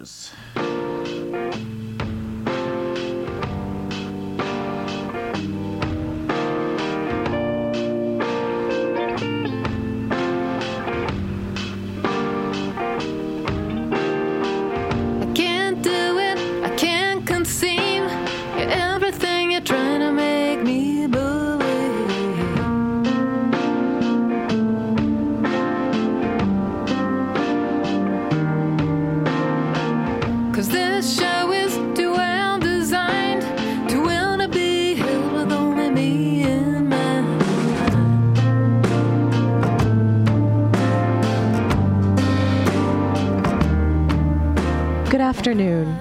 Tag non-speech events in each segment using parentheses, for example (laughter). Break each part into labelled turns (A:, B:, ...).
A: I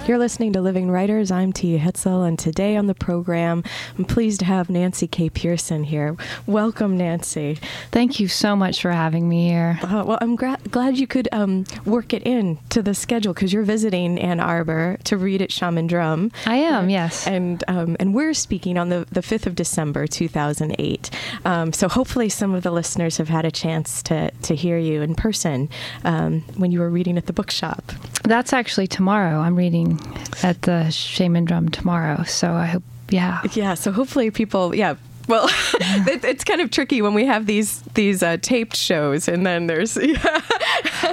A: You're
B: listening to Living Writers. I'm Tia Hetzel, and today on the program, I'm pleased to have Nancy K. Pearson here. Welcome, Nancy.
C: Thank you so much for having me here.
B: Uh, well, I'm gra- glad you could um, work it in to the schedule because you're visiting Ann Arbor to read at Shaman Drum.
C: I am, yes.
B: And um, and we're speaking on the, the 5th of December, 2008. Um, so hopefully some of the listeners have had a chance to, to hear you in person um, when you were reading at the bookshop.
C: That's actually tomorrow. I'm reading at the Shaman Drum tomorrow. So I hope, yeah.
B: Yeah, so hopefully people, yeah. Well, (laughs) it's kind of tricky when we have these these uh, taped shows, and then there's (laughs) yeah.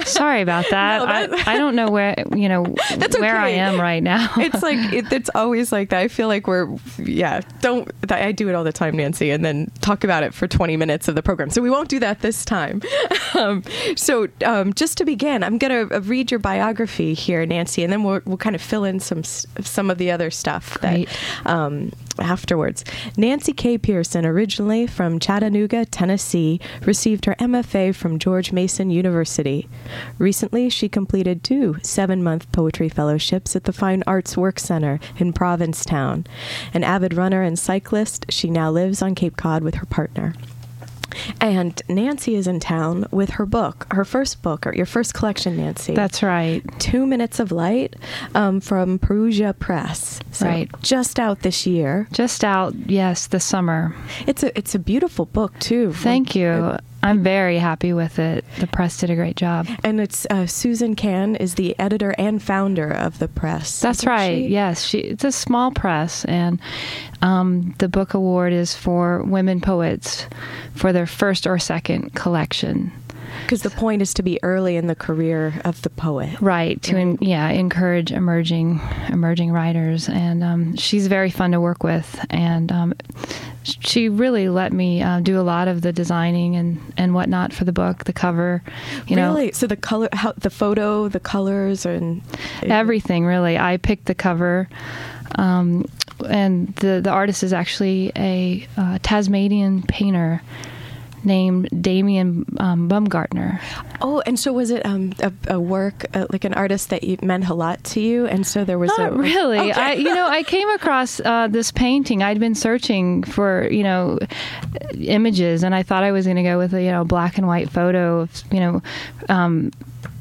C: Sorry about that.
B: No, that-
C: I, I don't know where, you know, (laughs)
B: That's
C: where I am right now. (laughs)
B: it's like it, it's always like that. I feel like we're yeah. Don't I do it all the time, Nancy, and then talk about it for 20 minutes of the program. So we won't do that this time. (laughs) Um, so um, just to begin, I'm going to read your biography here, Nancy, and then we'll, we'll kind of fill in some some of the other stuff
C: Great.
B: that um, afterwards. Nancy K. Pearson, originally from Chattanooga, Tennessee, received her MFA from George Mason University. Recently, she completed two seven month poetry fellowships at the Fine Arts Work Center in Provincetown. An avid runner and cyclist, she now lives on Cape Cod with her partner. And Nancy is in town with her book, her first book, or your first collection, Nancy.
C: That's right.
B: Two Minutes of Light um, from Perugia Press. So
C: Right.
B: Just out this year.
C: Just out, yes, the summer.
B: It's a it's a beautiful book too.
C: Thank you. I'm very happy with it. The press did a great job.
B: And it's uh, Susan Kan is the editor and founder of the press.
C: That's right.
B: she?
C: Yes, she, it's a small press, and um, the book award is for women poets for their first or second collection.
B: Because the point is to be early in the career of the poet.
C: Right to yeah encourage emerging emerging writers, and um, she's very fun to work with, and um, she really let me uh, do a lot of the designing and and whatnot for the book, the cover, you know,
B: really? So the color, how, the photo, the colors, and
C: everything really. I picked the cover. Um, and the the artist is actually a uh, Tasmanian painter named Damien um, Bumgartner.
B: Oh, and so was it um, a, a work uh, like an artist that you, meant a lot to you? And so there was
C: Not
B: a
C: really.
B: Okay.
C: I, you know, I (laughs) came across uh, this painting. I'd been searching for, you know, images, and I thought I was going to go with a, you know, black and white photo of, you know, um,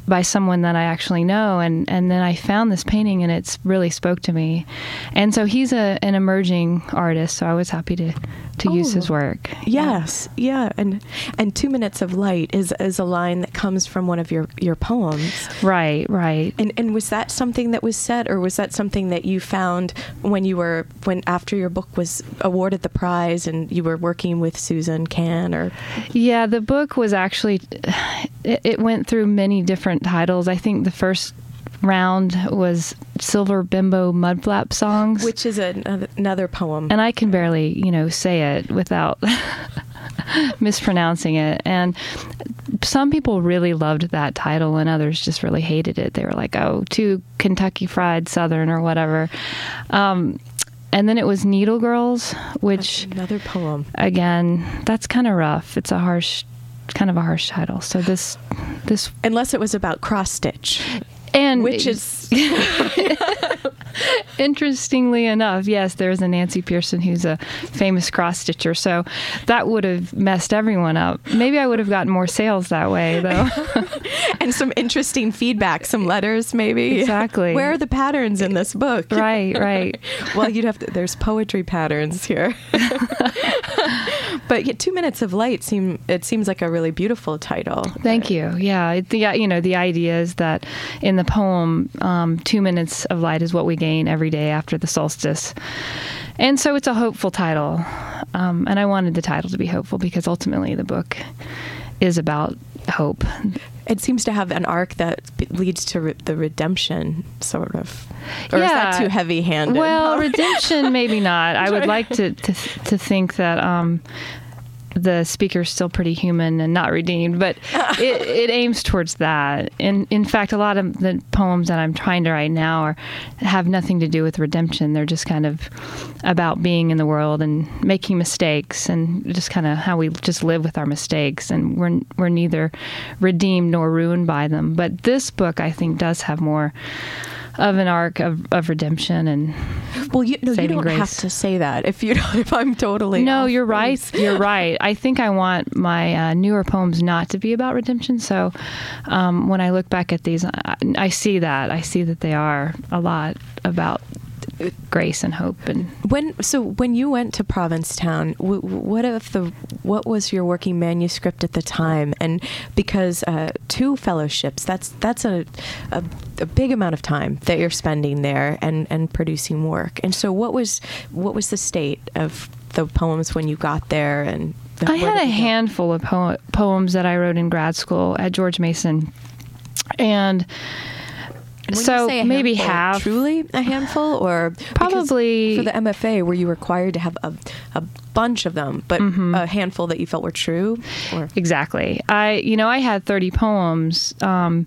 C: by someone that I actually know, and and then I found this painting, and it's really spoke to me. And so he's a an emerging artist, so I was happy to to use his
B: Oh.
C: work.
B: Yes, yeah, and and two minutes of light is is a line that comes from one of your your poems.
C: Right, right.
B: And and was that something that was said, or was that something that you found when you were when after your book was awarded the prize and you were working with Susan Kan or
C: Yeah, the book was actually it, it went through many different titles. I think the first round was Silver Bimbo Mudflap songs,
B: which is a, another poem.
C: and I can barely, you know, say it without (laughs) mispronouncing it. And some people really loved that title, and others just really hated it. They were like, "Oh, too Kentucky Fried Southern" or whatever. Um, and then it was Needle Girls, which
B: another poem.
C: again, that's kind of rough. It's a harsh, kind of a harsh title. So this, this,
B: Unless it was about cross stitch,
C: and
B: which is (laughs) (laughs)
C: interestingly enough, yes, there's a Nancy Pearson who's a famous cross stitcher. So that would have messed everyone up. Maybe I would have gotten more sales that way, though. (laughs)
B: and some interesting feedback, some letters maybe.
C: Exactly.
B: Where are the patterns in this book?
C: right, (laughs) right.
B: well, you'd have to. There's poetry patterns here. (laughs) but yet, two minutes of light seem it seems like a really beautiful title.
C: Thank you. Yeah, it, the you know the idea is that in the poem, um, two minutes of light is what we every day after the solstice, and so it's a hopeful title. Um, and I wanted the title to be hopeful because ultimately the book is about hope.
B: It seems to have an arc that leads to re- the redemption, sort of. Or is that
C: Yeah.
B: too heavy-handed?
C: Well, (laughs) redemption, maybe not. I would like to to, to think that um, the speaker's still pretty human and not redeemed, but (laughs) it, it aims towards that. And in fact, a lot of the poems that I'm trying to write now are have nothing to do with redemption. They're just kind of about being in the world and making mistakes and just kind of how we just live with our mistakes and we're we're neither redeemed nor ruined by them. But this book, I think, does have more of an arc of, of redemption and
B: well, you, no, you don't have to say that if you don't, (laughs) if I'm totally
C: no you're right.
B: Base.
C: you're right. I think i want my uh, newer poems not to be about redemption. So um, when i look back at these I, I see that. I see that they are a lot about grace and hope and
B: When so when you went to Provincetown, w- what if the what was your working manuscript at the time? And because uh, two fellowships, that's that's a, a a big amount of time that you're spending there and and producing work. And so what was what was the state of the poems when you got there? And the,
C: I had a handful of po- poems that I wrote in grad school at George Mason, and
B: When
C: so maybe
B: handful,
C: half.
B: truly a handful, or
C: Probably-
B: for the MFA, were you required to have a a bunch of them, but
C: Mm-hmm.
B: a handful that you felt were true? Or
C: Exactly. I, you know, I had 30 poems um,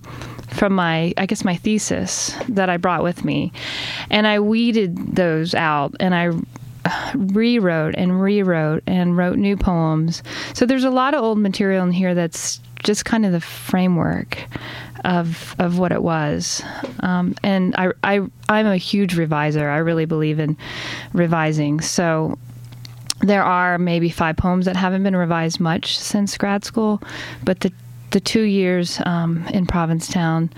C: from my, I guess, my thesis that I brought with me, and I weeded those out, and I rewrote and rewrote and wrote new poems. So there's a lot of old material in here that's just kind of the framework of of what it was. Um, and I, I I'm a huge reviser. I really believe in revising. So there are maybe five poems that haven't been revised much since grad school, but the the two years um, in Provincetown,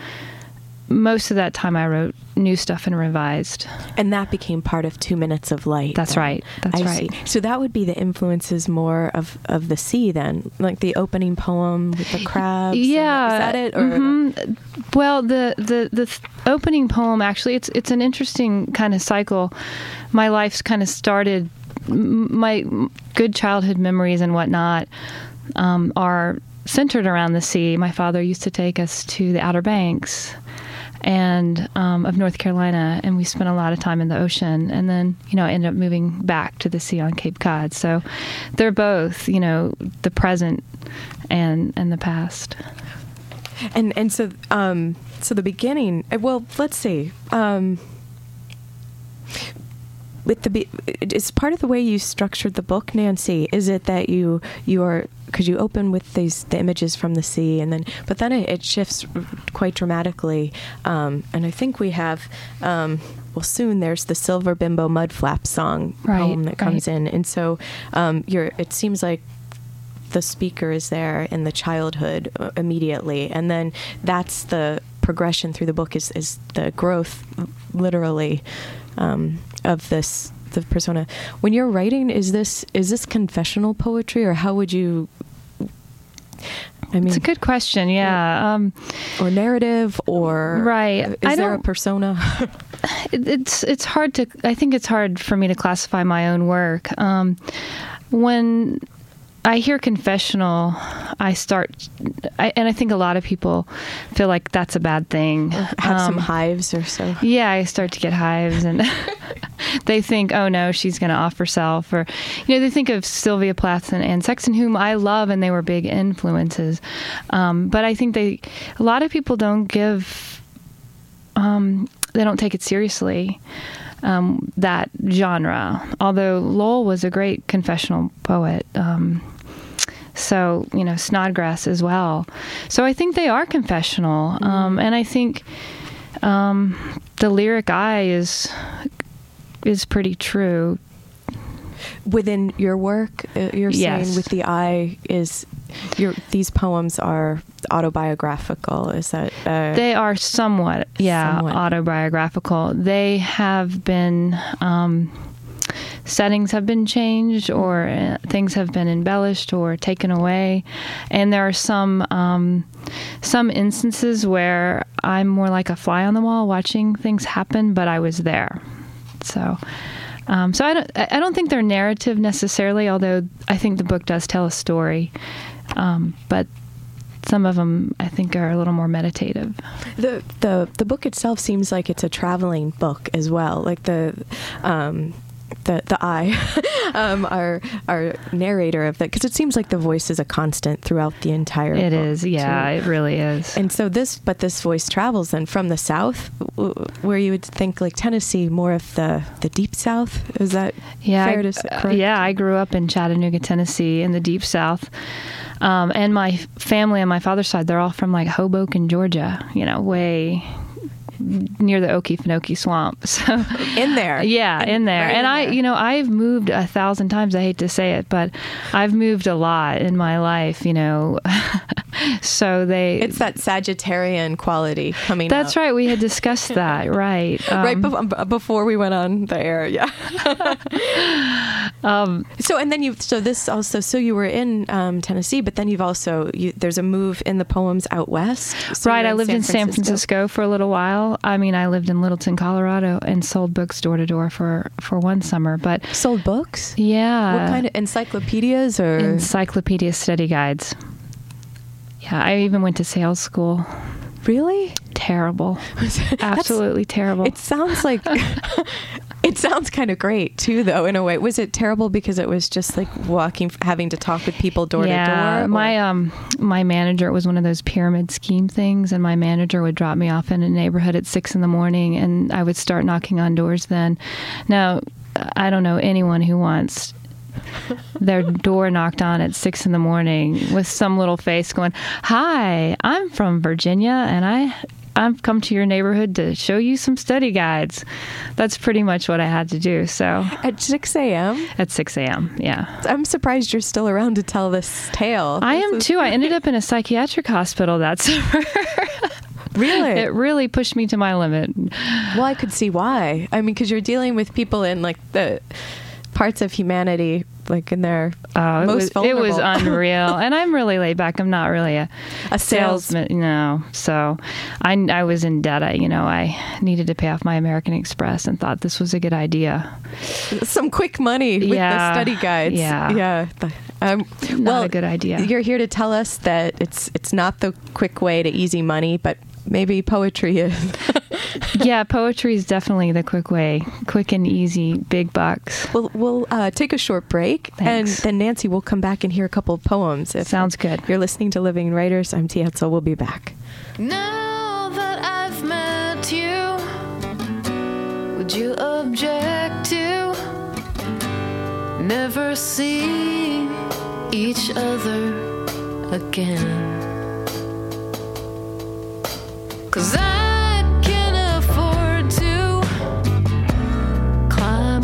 C: most of that time I wrote new stuff and revised.
B: And that became part of Two Minutes of Light.
C: That's
B: then.
C: right. That's
B: I
C: right.
B: See. So that would be the influences more of, of the sea then, like the opening poem with the crabs.
C: Yeah,
B: is that it? Or
C: mhm. Well, the, the the th- opening poem actually it's it's an interesting kind of cycle. My life's kind of started. m- My good childhood memories and whatnot um, are centered around the sea. My father used to take us to the Outer Banks and um, of North Carolina, and we spent a lot of time in the ocean. And then, you know, ended up moving back to the sea on Cape Cod. So they're both, you know, the present and and the past.
B: and and so um so the beginning. uh, Well, let's see. Um, with the be- is part of the way you structured the book, Nancy. Is it that you you are because you open with these the images from the sea? And then but then it, it shifts quite dramatically. Um, and I think we have um, well soon there's the Silver Bimbo Mud Flap song
C: Right,
B: poem that comes
C: right.
B: in. And so um, you're it seems like the speaker is there in the childhood uh, immediately. And then that's the progression through the book is, is the growth literally um, of this the persona when you're writing is this is this confessional poetry or how would you i mean
C: It's a good question. Yeah. Um,
B: or narrative or
C: Right.
B: is
C: I
B: there a persona (laughs)
C: it, it's it's hard to. I think it's hard for me to classify my own work. Um, when I hear confessional, I start, I, and I think a lot of people feel like that's a bad thing.
B: have some
C: Um,
B: hives or so
C: Yeah, I start to get hives, and (laughs) they think, "Oh no, she's going to off herself," or you know, they think of Sylvia Plath and Anne Sexton, whom I love, and they were big influences. Um, but I think they, a lot of people don't give, um, they don't take it seriously. Um, that genre, although Lowell was a great confessional poet. Um, so you know Snodgrass as well. So I think they are confessional, um, and I think um, the lyric eye is is pretty true.
B: within your work uh, you're saying with the eye is your these poems are autobiographical is that uh,
C: They are somewhat, yeah,
B: Somewhat.
C: autobiographical. They have been um, settings have been changed or uh, things have been embellished or taken away. And there are some um, some instances where I'm more like a fly on the wall watching things happen, but I was there. So. Um, so I don't, I don't think they're narrative necessarily, although I think the book does tell a story. Um, but some of them I think are a little more meditative.
B: The the the book itself seems like it's a traveling book as well. Like the um, the the I, (laughs) um, our our narrator of that, because it seems like the voice is a constant throughout the entire.
C: It
B: book,
C: is, yeah,
B: too.
C: it really is.
B: And so this, but this voice travels then from the south, where you would think like Tennessee, more of the the deep south. Is that
C: yeah,
B: fair to s-
C: uh, yeah, I grew up in Chattanooga, Tennessee, in the deep south. Um, and my family on my father's side, they're all from like Hoboken, Georgia. You know, way near the Okefenokee Swamp. (laughs) So
B: in there.
C: Yeah, in there.
B: right
C: and
B: in
C: I,
B: there.
C: you know, I've moved a thousand times. I hate to say it, but I've moved a lot in my life, you know. (laughs) so they.
B: It's that Sagittarian quality coming.
C: that's
B: out.
C: right. We had discussed that, (laughs) right?
B: right
C: Um,
B: bef- before we went on the air. Yeah.
C: um,
B: So and then you so this also so you were in um, Tennessee, but then you've also you, there's a move in the poems out west. So
C: right. I lived in San Francisco for a little while. I mean, I lived in Littleton, Colorado, and sold books door to door for for one summer. But
B: Sold books.
C: yeah,
B: what kind of encyclopedias or
C: encyclopedia study guides? Yeah, I even went to sales school.
B: really?
C: Terrible, (laughs) absolutely terrible.
B: It sounds like (laughs) (laughs) it sounds kind of great too, though. In a way, was it terrible because it was just like walking, having to talk with people door
C: yeah,
B: to door?
C: my um my manager it was one of those pyramid scheme things, and my manager would drop me off in a neighborhood at six in the morning, and I would start knocking on doors. Then, now I don't know anyone who wants their door knocked on at six in the morning with some little face going, "Hi, I'm from Virginia, and I." I've come to your neighborhood to show you some study guides. That's pretty much what I had to do. So
B: at six a.m.
C: at 6 a.m., yeah.
B: I'm surprised you're still around to tell this tale.
C: I
B: This
C: am too. I ended up in a psychiatric hospital that (laughs) summer.
B: Really?
C: it really pushed me to my limit.
B: Well, I could see why. I mean, because you're dealing with people in like the parts of humanity, like in their
C: Oh, it
B: most
C: was it was (laughs) unreal, and I'm really laid back. I'm not really a,
B: A sales-
C: salesman, no. So, I I was in debt. I, you know, I needed to pay off my American Express, and thought this was a good idea.
B: some quick money with
C: Yeah.
B: the study guides.
C: Yeah.
B: yeah. Um,
C: Not
B: well,
C: a good idea.
B: You're here to tell us that it's it's not the quick way to easy money, but maybe poetry is. (laughs) (laughs)
C: yeah, poetry is definitely the quick way, quick and easy, big bucks.
B: we'll we'll uh, take a short break, and then Nancy will come back and hear a couple of poems. If
C: Sounds good.
B: You're listening to Living Writers. I'm Tia Hetzel. We'll be back.
A: Now that I've met you, would you object to never seeing each other again? Cause I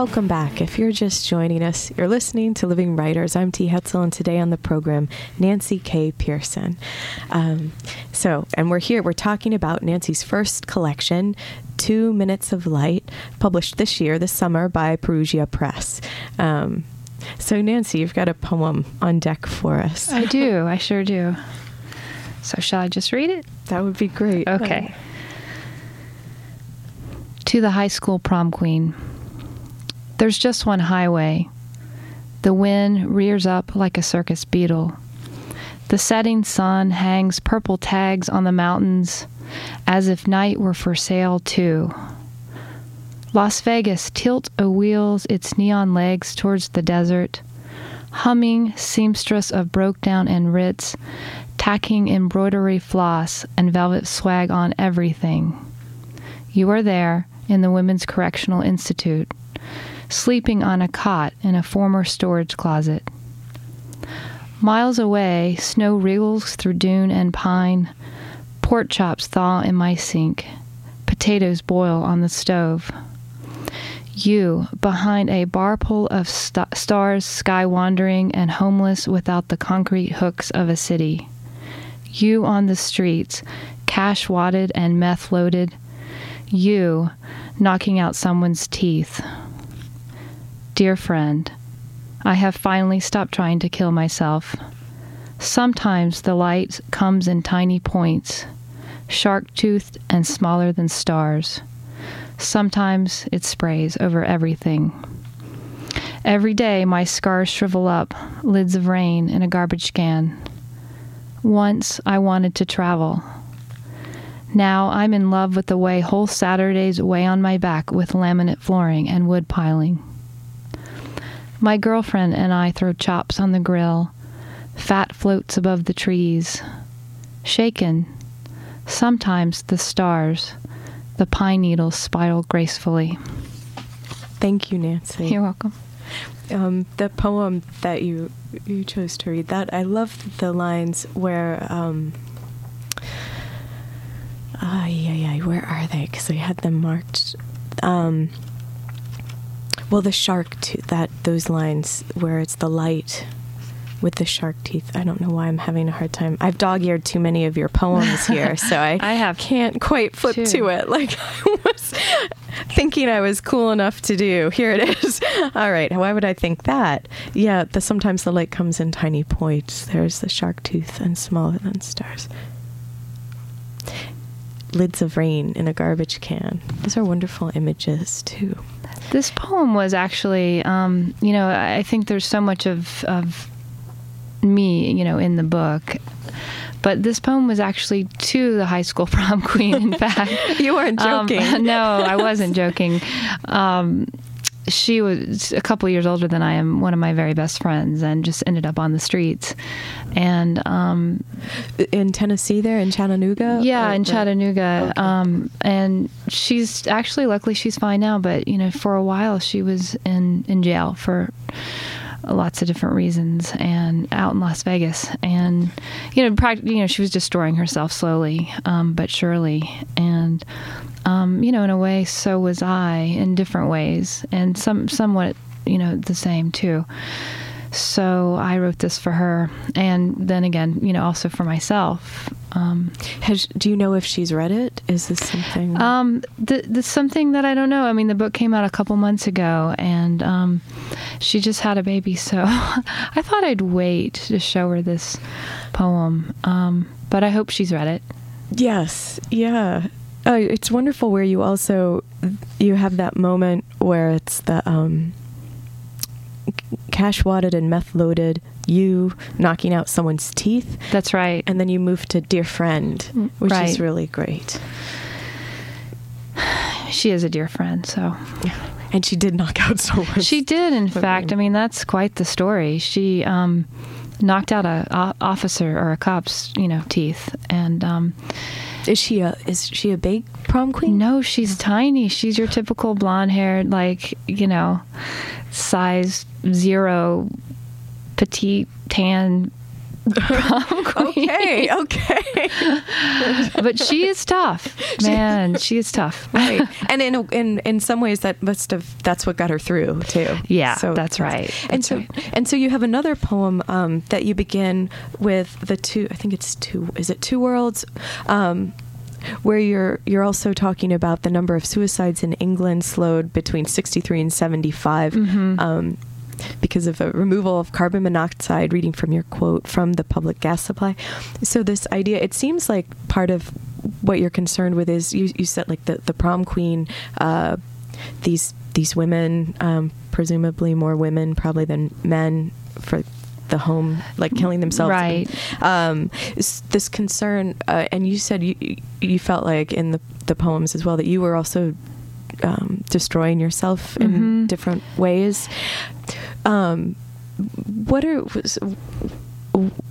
B: Welcome back. If you're just joining us, you're listening to Living Writers. I'm T. Hetzel, and today on the program, Nancy K. Pearson. Um, so, and we're here, we're talking about Nancy's first collection, Two Minutes of Light, published this year, this summer, by Perugia Press. Um, so, Nancy, you've got a poem on deck for us.
C: I do. (laughs) I sure do. So, shall I just read it?
B: That would be great.
C: Okay. To the high school prom queen. There's just one highway. The wind rears up like a circus beetle. The setting sun hangs purple tags on the mountains as if night were for sale too. Las Vegas tilt a wheels its neon legs towards the desert, humming seamstress of broke down and Ritz, tacking embroidery floss and velvet swag on everything. You are there in the Women's Correctional Institute sleeping on a cot in a former storage closet. Miles away, snow wriggles through dune and pine. Pork chops thaw in my sink. Potatoes boil on the stove. You, behind a bar pole of st- stars, sky wandering and homeless without the concrete hooks of a city. You on the streets, cash wadded and meth loaded. You, knocking out someone's teeth. Dear friend, I have finally stopped trying to kill myself. Sometimes the light comes in tiny points, shark toothed and smaller than stars. Sometimes it sprays over everything. Every day my scars shrivel up, lids of rain in a garbage can. Once I wanted to travel. Now I'm in love with the way whole Saturdays weigh on my back with laminate flooring and wood piling. My girlfriend and I throw chops on the grill. Fat floats above the trees. Shaken. Sometimes the stars, the pine needles spiral gracefully.
B: Thank you, Nancy.
C: You're welcome.
B: um, the poem that you you chose to read that I love the lines where um yeah yeah where are they because I had them marked um well the shark tooth that those lines where it's the light with the shark teeth I don't know why I'm having a hard time I've dog-eared too many of your poems here (laughs) so I
C: I have
B: can't quite flip
C: too.
B: to it (laughs) like I was thinking I was cool enough to do. Here it is. (laughs) All right. Why would I think that? Yeah, the, sometimes the light comes in tiny points. There's the shark tooth and smaller than stars. Lids of rain in a garbage can. Those are wonderful images too.
C: This poem was actually, um, you know, I think there's so much of, of me, you know, in the book. But this poem was actually to the high school prom queen, in (laughs) fact.
B: You weren't
C: Um,
B: joking. (laughs)
C: no, I wasn't joking. Um, she was a couple years older than I am, one of my very best friends, and just ended up on the streets. And um,
B: in Tennessee, there in Chattanooga.
C: yeah, in
B: the-
C: Chattanooga.
B: Okay.
C: Um, and she's actually, luckily, she's fine now. But you know, for a while, she was in in jail for lots of different reasons, and out in Las Vegas. And you know, prac- you know, she was destroying herself slowly, um, but surely. And um, you know, in a way, so was I in different ways, and some somewhat, you know, the same too. So I wrote this for her, and then again, you know, also for myself. Um,
B: Has, do you know if she's read it? Is this something?
C: um, the, the something that I don't know. I mean, the book came out a couple months ago, and um, she just had a baby, so (laughs) I thought I'd wait to show her this poem. Um, but I hope she's read it.
B: Yes, yeah. Oh, it's wonderful where you also you have that moment where it's the um, cash wadded and meth loaded, you knocking out someone's teeth,
C: That's right.
B: and then you move to dear friend, which
C: Right.
B: is really great.
C: She is a dear friend, so
B: And she did knock out (laughs) someone.
C: she did. In fact, I mean, that's quite the story. She um, knocked out a officer or a cop's, you know, teeth, and um,
B: is she a is she a big prom queen?
C: No, she's tiny. She's your typical blonde haired, like, you know, size zero, petite, tan. (laughs)
B: Okay, okay. (laughs)
C: but she is tough, (laughs) man. She is tough.
B: right. And in, in in some ways, that must have that's what got her through too.
C: Yeah, so that's right.
B: and
C: That's
B: so
C: right.
B: and so you have another poem um, that you begin with the two. I think it's two. Is it two worlds? Um, where you're you're also talking about the number of suicides in England slowed between 63 and 75
C: Mm-hmm.
B: um, because of a removal of carbon monoxide. Reading from your quote from the public gas supply. So this idea, it seems like part of what you're concerned with is you, you said like the the prom queen. Uh, these these women, um, presumably more women probably than men, for the home, like killing themselves.
C: Right.
B: Um, this concern, uh, and you said you you felt like in the the poems as well that you were also um, destroying yourself in
C: Mhm.
B: different ways. Um, what are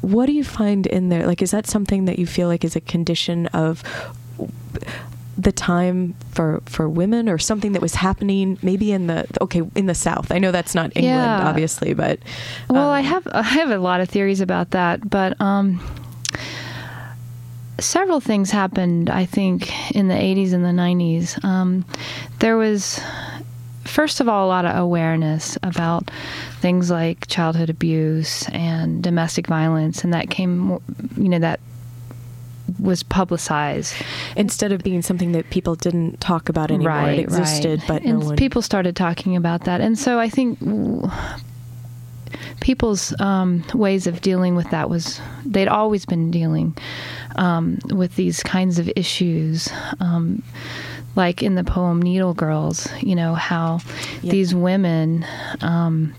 B: what do you find in there? Like, is that something that you feel like is a condition of the time for for women, or something that was happening maybe in the okay in the South? I know that's not England,
C: Yeah.
B: obviously, but
C: Well, I
B: um,
C: have I have a lot of theories about that, but um, several things happened. I think in the '80s and the '90s, um, there was first of all a lot of awareness about things like childhood abuse and domestic violence, and that came, you know, that was publicized.
B: instead of being something that people didn't talk about anymore, it existed, but
C: and
B: no one.
C: people started talking about that, and so I think people's um, ways of dealing with that was they'd always been dealing um, with these kinds of issues. Um, like in the poem Needle Girls, you know, how
B: Yeah.
C: these women um,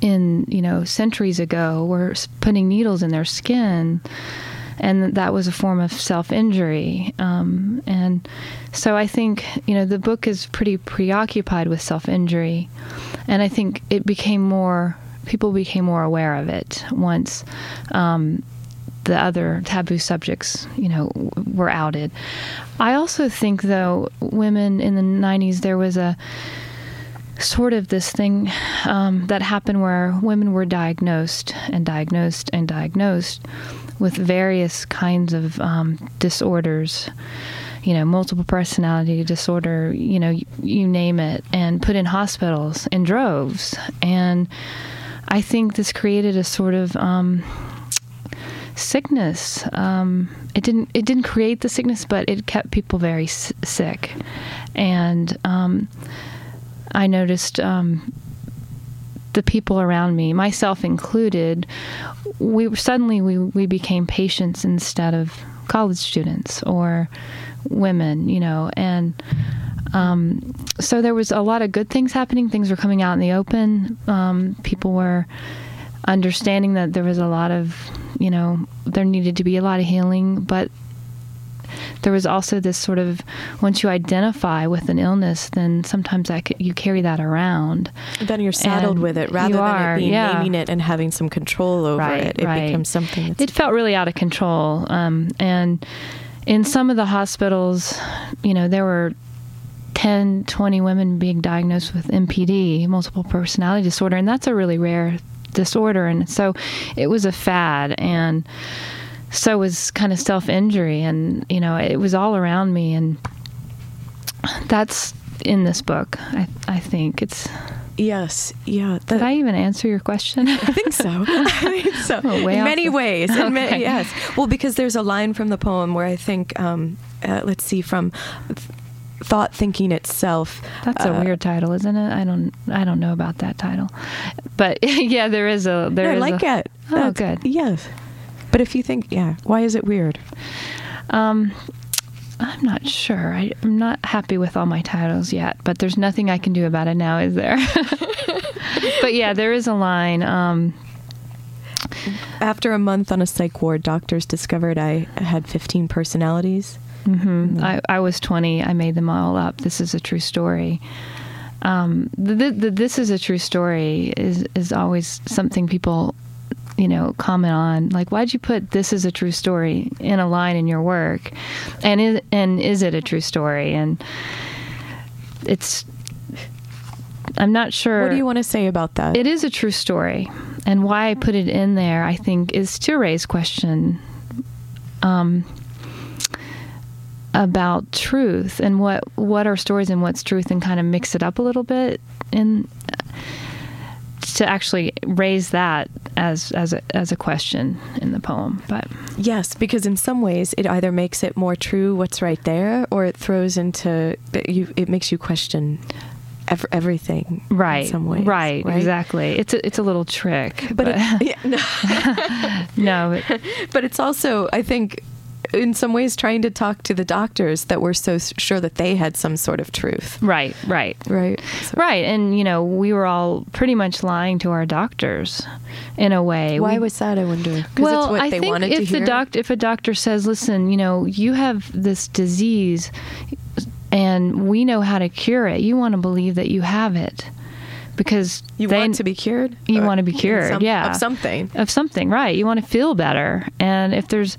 C: in, you know, centuries ago were putting needles in their skin and that was a form of self injury. Um, and so I think you know the book is pretty preoccupied with self injury, and I think it became more people became more aware of it once. Um, the other taboo subjects, you know, were outed. I also think, though, women in the 90s, there was a sort of this thing um, that happened where women were diagnosed and diagnosed and diagnosed with various kinds of um, disorders you know multiple personality disorder you know you, you name it and put in hospitals in droves and i think this created a sort of um, sickness um, it didn't it didn't create the sickness but it kept people very s- sick and um, I noticed um, the people around me, myself included, we suddenly we, we became patients instead of college students or women, you know, and um, so there was a lot of good things happening. Things were coming out in the open. Um, people were understanding that there was a lot of, you know, there needed to be a lot of healing, but there was also this sort of once you identify with an illness, then sometimes that c- you carry that around.
B: then you're saddled
C: and
B: with it rather than
C: are,
B: it being
C: yeah.
B: naming it and having some control over
C: Right,
B: it. It
C: right.
B: becomes something that's
C: It felt really out of control. Um, and in some of the hospitals, you know, there were 10, 20 women being diagnosed with MPD, multiple personality disorder, and that's a really rare disorder. And so it was a fad. And so was kind of self injury. And, you know, it was all around me. And that's in this book, I, I think. It's.
B: yes, yeah.
C: Did I even answer your question?
B: I think so. (laughs) I think so.
C: Oh, way
B: in many
C: the-
B: ways. In ma- yes. Well, because there's a line from the poem where I think, um, uh, let's see, from thought thinking itself.
C: That's a
B: uh,
C: weird title, isn't it? I don't I don't know about that title. But (laughs) yeah, there is a there
B: I
C: is
B: like
C: a,
B: it.
C: Oh,
B: That's-
C: good.
B: Yes. But if you think, yeah, why is it weird?
C: Um I'm not sure. I, I'm not happy with all my titles yet, but there's nothing I can do about it now, is there? (laughs) but yeah, there is a line. Um,
B: After a month on a psych ward, doctors discovered I had 15 personalities.
C: Mhm. I, I was 20. I made them all up. This is a true story. Um, the, the, the, this is a true story is is always something people, you know, comment on. Like, why'd you put "this is a true story" in a line in your work? And is and is it a true story? And it's. I'm not sure.
B: What do you want to say about that?
C: It is a true story. and why I put it in there, I think, is to raise question um, about truth and what what are stories and what's truth, and kind of mix it up a little bit, and to actually raise that as as a, as a question in the poem. But
B: Yes, because in some ways it either makes it more true what's right there, or it throws into you. It makes you question ev- everything.
C: right,
B: In some ways.
C: right, exactly. It's a it's a little trick,
B: But,
C: but,
B: it, (laughs) yeah, no, (laughs)
C: no, but- (laughs)
B: but it's also, I think, in some ways, trying to talk to the doctors that were so sure that they had some sort of truth.
C: right, right.
B: Right. So-
C: Right, and you know, we were all pretty much lying to our doctors in a way.
B: Why
C: We-
B: was that? I wonder.
C: Well,
B: it's what
C: I
B: they
C: think
B: wanted
C: if the doc- if a doctor says, "Listen, you know, you have this disease, and we know how to cure it," you want to believe that you have it because
B: you
C: they,
B: want to be cured.
C: you want to be cured,
B: some-
C: yeah,
B: of something.
C: of something, right? You want to feel better, and if there's,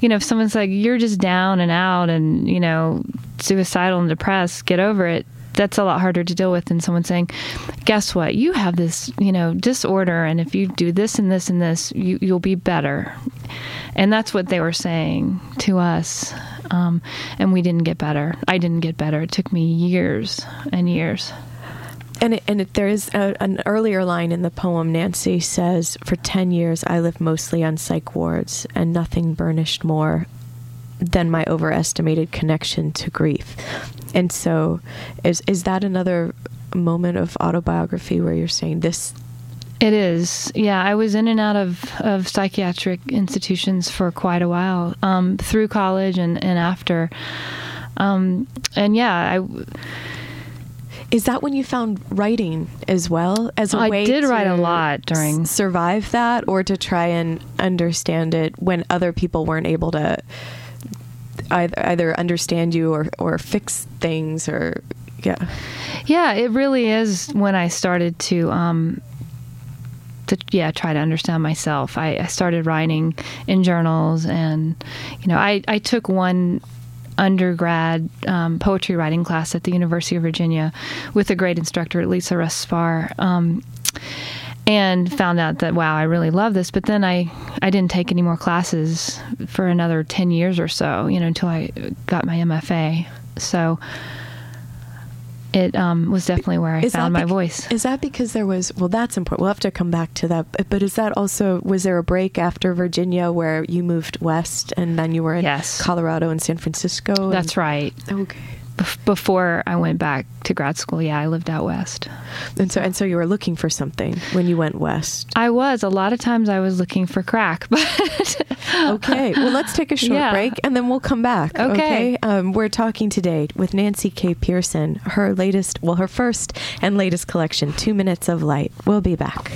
C: you know, if someone's like, "You're just down and out, and you know, suicidal and depressed, get over it." That's a lot harder to deal with than someone saying, "Guess what? You have this, you know, disorder, and if you do this and this and this, you, you'll be better." And that's what they were saying to us, um, and we didn't get better. I didn't get better. It took me years and years.
B: And it, and it, there is a, an earlier line in the poem. Nancy says, "For ten years, I lived mostly on psych wards, and nothing burnished more than my overestimated connection to grief." And so, is is that another moment of autobiography where you're saying this?
C: It is. Yeah, I was in and out of, of psychiatric institutions for quite a while, um, through college and, and after. Um, and yeah, I,
B: Is that when you found writing as well as a
C: I
B: way
C: did
B: to
C: write a lot during-
B: survive that, or to try and understand it when other people weren't able to either either understand you or or fix things or yeah.
C: yeah, it really is when I started to, um, to yeah, try to understand myself. I, I started writing in journals, and you know, I I took one undergrad um, poetry writing class at the University of Virginia with a great instructor, Lisa Russ Spaar. Um, and found out that wow, I really love this. But then I I didn't take any more classes for another ten years or so, you know, until I got my MFA. So it um, was definitely where I
B: Is
C: found my voice.
B: Is that because there was well that's important. We'll have to come back to that. But, is that also was there a break after Virginia where you moved west and then you were in
C: Yes.
B: Colorado and San Francisco?
C: That's right.
B: Okay.
C: Bef- before I went back to grad school, yeah, I lived out west.
B: And so and so you were looking for something when you went west.
C: I was a lot of times I was looking for crack, (laughs) but
B: Okay. Well, let's take a short
C: Yeah.
B: break and then we'll come back.
C: Okay.
B: Um, we're talking today with Nancy K. Pearson, her latest, well, her first and latest collection, Two Minutes of Light. We'll be back.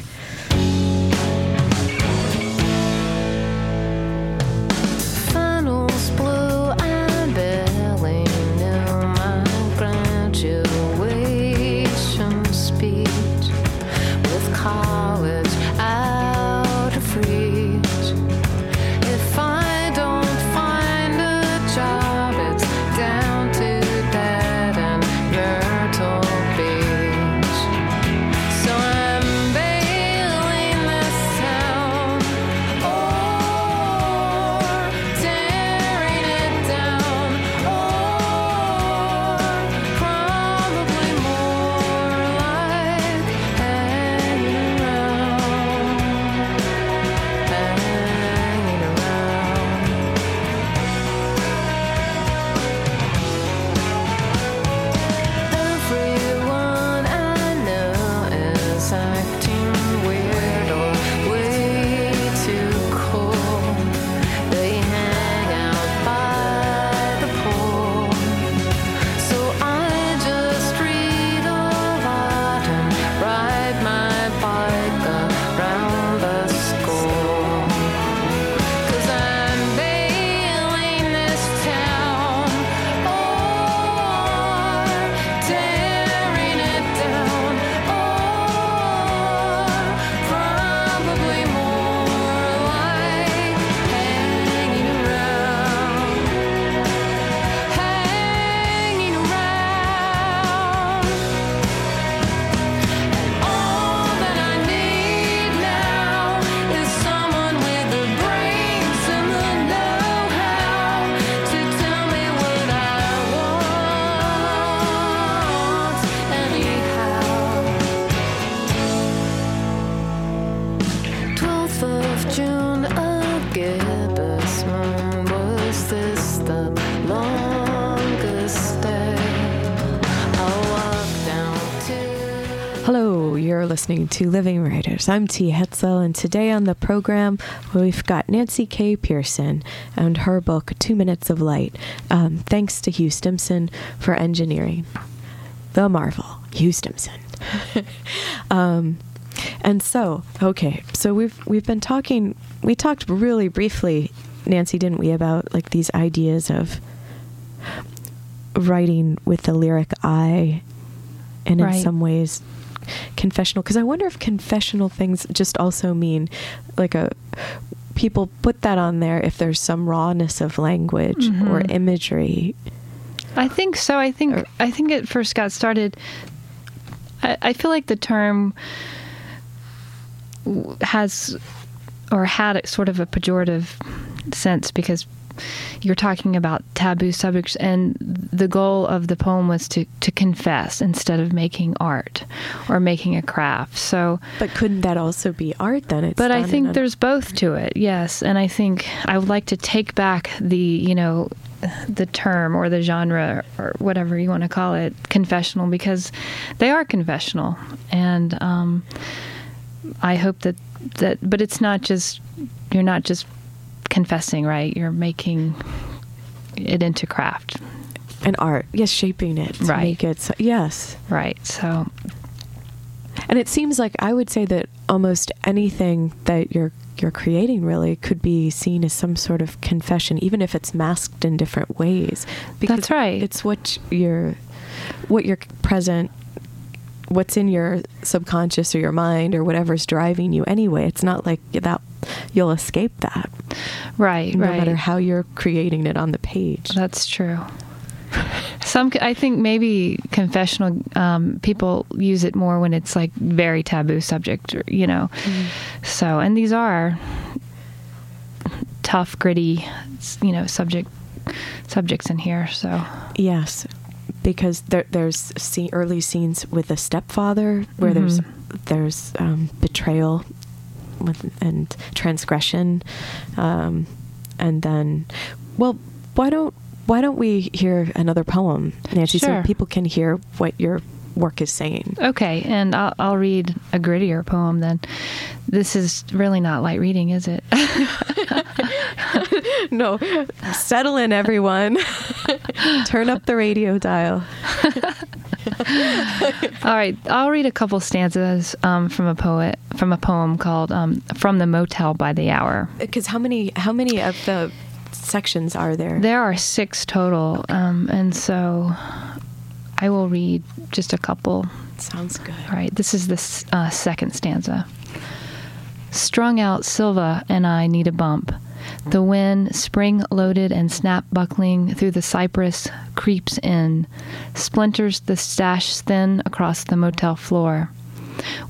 B: Listening to Living Writers. I'm T. Hetzel, and today on the program, we've got Nancy K. Pearson and her book, Two Minutes of Light. Um, thanks to Hugh Stimson for engineering. The Marvel, Hugh Stimson. (laughs) um, and so, okay, so we've we've been talking. We talked really briefly, Nancy, didn't we, about like these ideas of writing with the lyric eye, and in
C: Right.
B: some ways, confessional. Because I wonder if confessional things just also mean like a people put that on there if there's some rawness of language or
C: Mhm.
B: imagery.
C: I think so. I think
B: Or-
C: I think it first got started. I, I feel like the term has or had a, sort of a pejorative sense because you're talking about taboo subjects, and the goal of the poem was to to confess instead of making art or making a craft. So.
B: But couldn't that also be art then? It's
C: But I think
B: a-
C: there's both to it, yes. And I think I would like to take back the, you know, the term or the genre or whatever you want to call it, confessional, because they are confessional. And um, I hope that, that, but it's not just, you're not just confessing, right? You're making it into craft,
B: an art. Yes, shaping it to
C: Right.
B: make it. So, yes.
C: right? So,
B: And it seems like I would say that almost anything that you're you're creating really could be seen as some sort of confession, even if it's masked in different ways.
C: That's right.
B: It's what you're, what you're present, what's in your subconscious or your mind or whatever's driving you anyway. It's not like that you'll escape that,
C: right,
B: no
C: right.
B: matter how you're creating it on the page.
C: That's true. Some, I think maybe confessional um, people use it more when it's like very taboo subject, you know. So, and these are tough, gritty, you know, subject subjects in here. So,
B: Yes, because there, there's scene, early scenes with the stepfather where there's
C: Mhm.
B: there's um, betrayal with, and transgression, um, and then, well, why don't why don't we hear another poem, Nancy,
C: Sure.
B: so people can hear what your work is saying?
C: okay, and I'll, I'll read a grittier poem then. This is really not light reading, is it? (laughs) (laughs) (laughs)
B: no, settle in, everyone. (laughs) Turn up the radio dial. (laughs)
C: All right, I'll read a couple stanzas um, from a poet from a poem called um, "From the Motel by the Hour."
B: Because how many how many of the sections are there?
C: There are six total, um, and so I will read just a couple.
B: Sounds good.
C: All right, this is the uh, second stanza. Strung out, Silva and I need a bump. The wind, spring loaded and snap buckling through the cypress, creeps in, splinters the stash thin across the motel floor.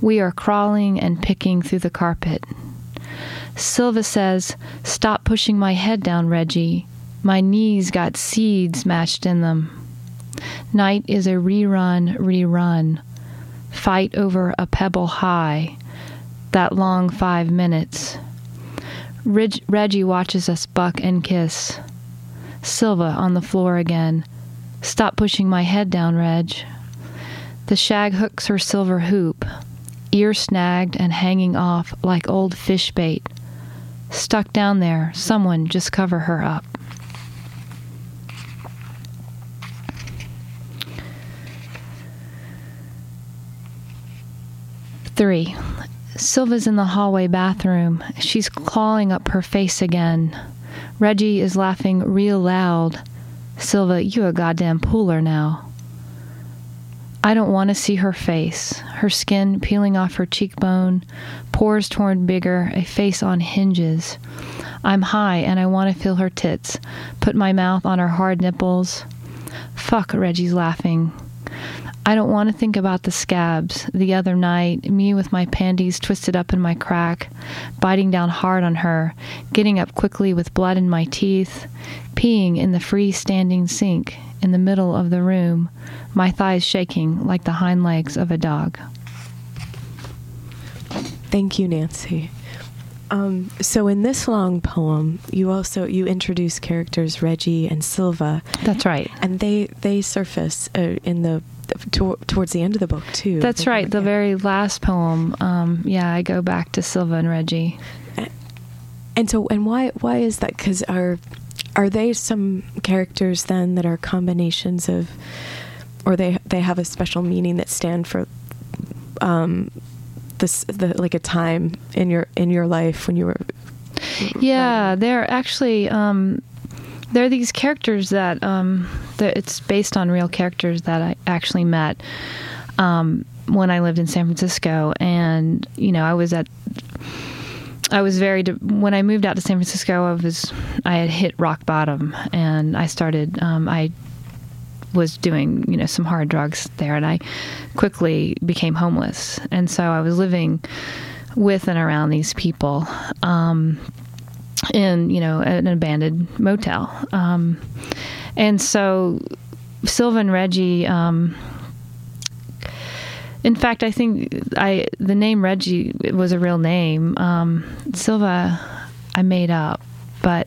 C: We are crawling and picking through the carpet. Silva says, Stop pushing my head down, Reggie. My knees got seeds mashed in them. Night is a rerun, rerun. Fight over a pebble high. That long five minutes. Reg- Reggie watches us buck and kiss. Silva on the floor again. Stop pushing my head down, Reg. The shag hooks her silver hoop, ear snagged and hanging off like old fish bait. Stuck down there, someone just cover her up. Three. Silva's in the hallway bathroom. She's clawing up her face again. Reggie is laughing real loud. Silva, you a goddamn pooler now. I don't want to see her face. Her skin peeling off her cheekbone, pores torn bigger, a face on hinges. I'm high and I want to feel her tits. Put my mouth on her hard nipples. Fuck, Reggie's laughing. I don't want to think about the scabs. The other night, me with my panties twisted up in my crack, biting down hard on her, getting up quickly with blood in my teeth, peeing in the freestanding sink in the middle of the room, my thighs shaking like the hind legs of a dog.
B: Thank you, Nancy. Um, so in this long poem, you also you introduce characters Reggie and Silva,
C: That's right.
B: and they they surface uh, in the to, towards the end of the book too.
C: That's right. The very last poem. Um, yeah, I go back to Silva and Reggie.
B: And so, and why why is that? Because are are they some characters then that are combinations of, or they they have a special meaning that stand for, um, this the like a time in your in your life when you were.
C: Yeah, they're actually um, they're these characters that um, that it's based on real characters that I actually met um, when I lived in San Francisco, and you know I was at I was very de- when I moved out to San Francisco. I was I had hit rock bottom, and I started um, I was doing you know some hard drugs there, and I quickly became homeless, and so I was living with and around these people. Um, in you know an abandoned motel, um, and so Silva and Reggie. Um, in fact, I think I the name Reggie was a real name. Um, Silva, I made up, but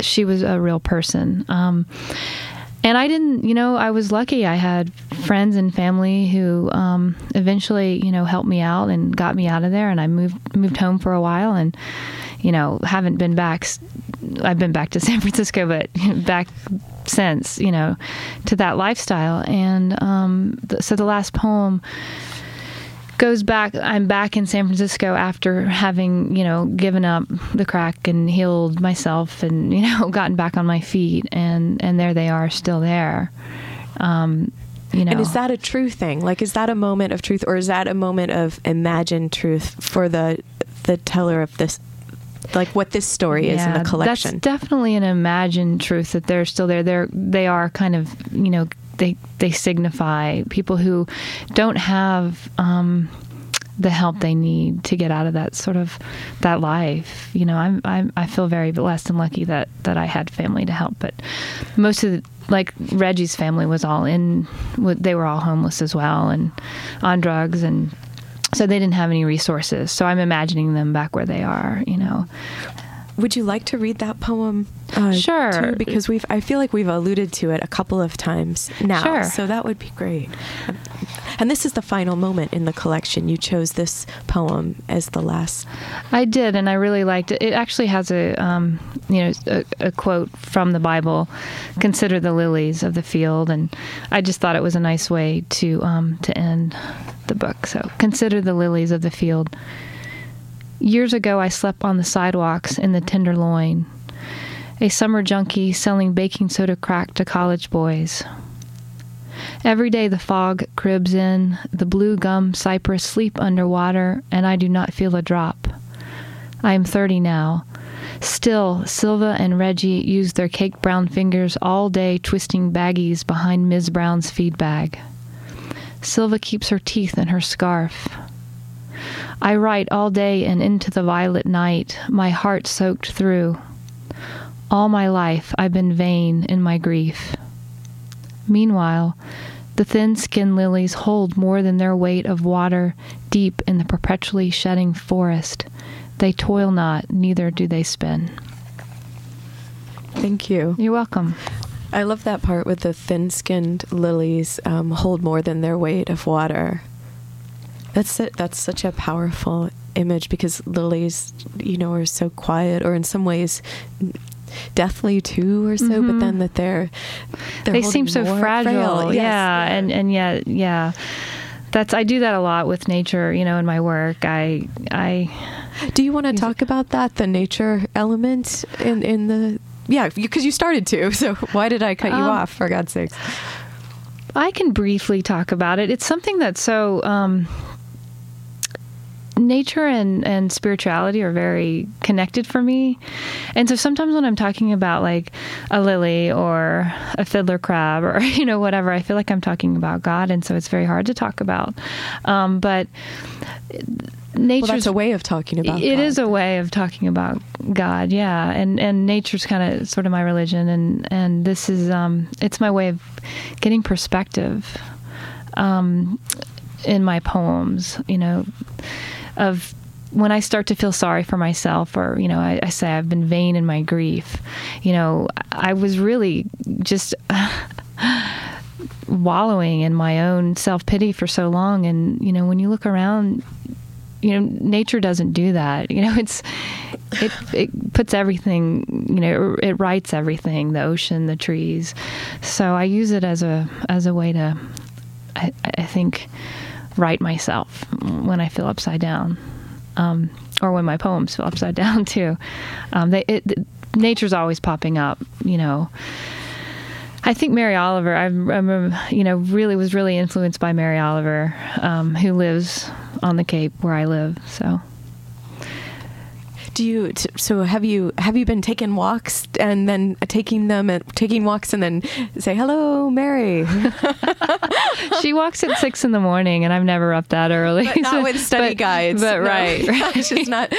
C: she was a real person. Um, and I didn't, you know, I was lucky. I had friends and family who um, eventually, you know, helped me out and got me out of there. And I moved moved home for a while, and you know, haven't been back. I've been back to (laughs) San Francisco, but (laughs) back since, you know, to that lifestyle. And um, th- so the last poem goes back i'm back in san francisco after having you know given up the crack and healed myself and (laughs) you know gotten back on my feet and and there they are still there um you know
B: And is that a true thing? Like, is that a moment of truth, or is that a moment of imagined truth for the the teller of this? Like what this story is in the collection.
C: That's definitely an imagined truth that they're still there. They're they are kind of you know they they signify people who don't have um, the help they need to get out of that sort of that life. You know, I'm, I'm I feel very blessed and lucky that that I had family to help, but most of the like Reggie's family was all in. They were all homeless as well and on drugs and so they didn't have any resources. So I'm imagining them back where they are, you know.
B: Would you like to read that poem? Uh,
C: Sure.
B: too? because we've I feel like we've alluded to it a couple of times now.
C: Sure.
B: So that would be great. And this is the final moment in the collection. You chose this poem as the last.
C: I did, and I really liked it. It actually has a, um, you know, a, a quote from the Bible: "Consider the lilies of the field," and I just thought it was a nice way to um, to end the book. So, consider the lilies of the field. Years ago, I slept on the sidewalks in the Tenderloin, a summer junkie selling baking soda crack to college boys. Every day the fog cribs in, the blue gum cypress sleep underwater, and I do not feel a drop. I am 30 now. Still, Silva and Reggie use their cake brown fingers all day twisting baggies behind Ms. Brown's feed bag. Silva keeps her teeth in her scarf. I write all day and into the violet night, my heart soaked through. All my life I've been vain in my grief. Meanwhile, the thin skinned lilies hold more than their weight of water deep in the perpetually shedding forest. They toil not, neither do they spin.
B: Thank you.
C: You're welcome.
B: I love that part with the thin-skinned lilies um, hold more than their weight of water. That's it. That's such a powerful image because lilies, you know, are so quiet, or in some ways, deathly too, or so. But
C: Mhm.
B: then that they're, they're
C: they seem so
B: more-
C: fragile.
B: yes,
C: yeah, and and yet, yeah. That's I do that a lot with nature, you know, in my work. I I
B: Do you want to talk about that, the nature element in in the? Yeah, because you, started to. (laughs) So why did I cut you
C: Um,
B: off? For God's sakes.
C: I can briefly talk about it. It's something that's so um, nature and, and spirituality are very connected for me. And so sometimes when I'm talking about like a lily or a fiddler crab or, (laughs) you know, whatever, I feel like I'm talking about God. And so it's very hard to talk about. Um, but nature
B: Well, that's a way of talking about.
C: it
B: God.
C: is a way of talking about God, yeah, and and nature's kind of sort of my religion, and and this is um, it's my way of getting perspective, um, in my poems, you know, of when I start to feel sorry for myself, or you know, I, I say I've been vain in my grief, you know, I was really just. (sighs) wallowing in my own self pity for so long. And you know, when you look around, you know, nature doesn't do that. You know, (laughs) it's it it puts everything. You know, it, it writes everything: the ocean, the trees. So I use it as a as a way to, I, I think, write myself when I feel upside down. Um, or when my poems feel (laughs) upside down too. Um, they, it, nature's always popping up, you know. I think Mary Oliver, I remember, you know, really was really influenced by Mary Oliver, um, who lives on the Cape where I live. So,
B: Do you? t- So have you have you been taking walks and then taking them and taking walks and then say hello, Mary? (laughs)
C: she walks at six in the morning, and I'm never up that early.
B: But not
C: So-
B: with study
C: but-
B: guides.
C: But
B: No.
C: right, (laughs) right.
B: She's not.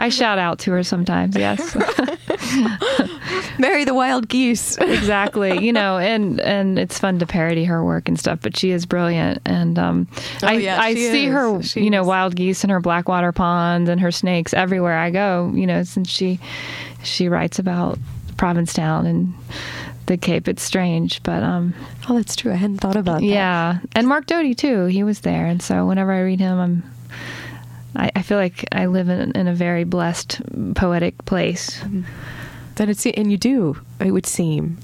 C: I shout out to her sometimes. Yes. (laughs)
B: Mary the wild geese.
C: exactly you know and and it's fun to parody her work and stuff but she is brilliant and um
B: Oh,
C: i
B: yeah,
C: i see
B: is.
C: her
B: She
C: you know
B: is.
C: wild geese and her blackwater ponds and her snakes everywhere i go you know since she she writes about provincetown and the cape it's strange but um
B: Oh, that's true. I hadn't thought about that.
C: yeah and mark doty too he was there and so whenever i read him i'm I, I feel like I live in, in a very blessed, poetic place.
B: Then it's and you do. It would seem.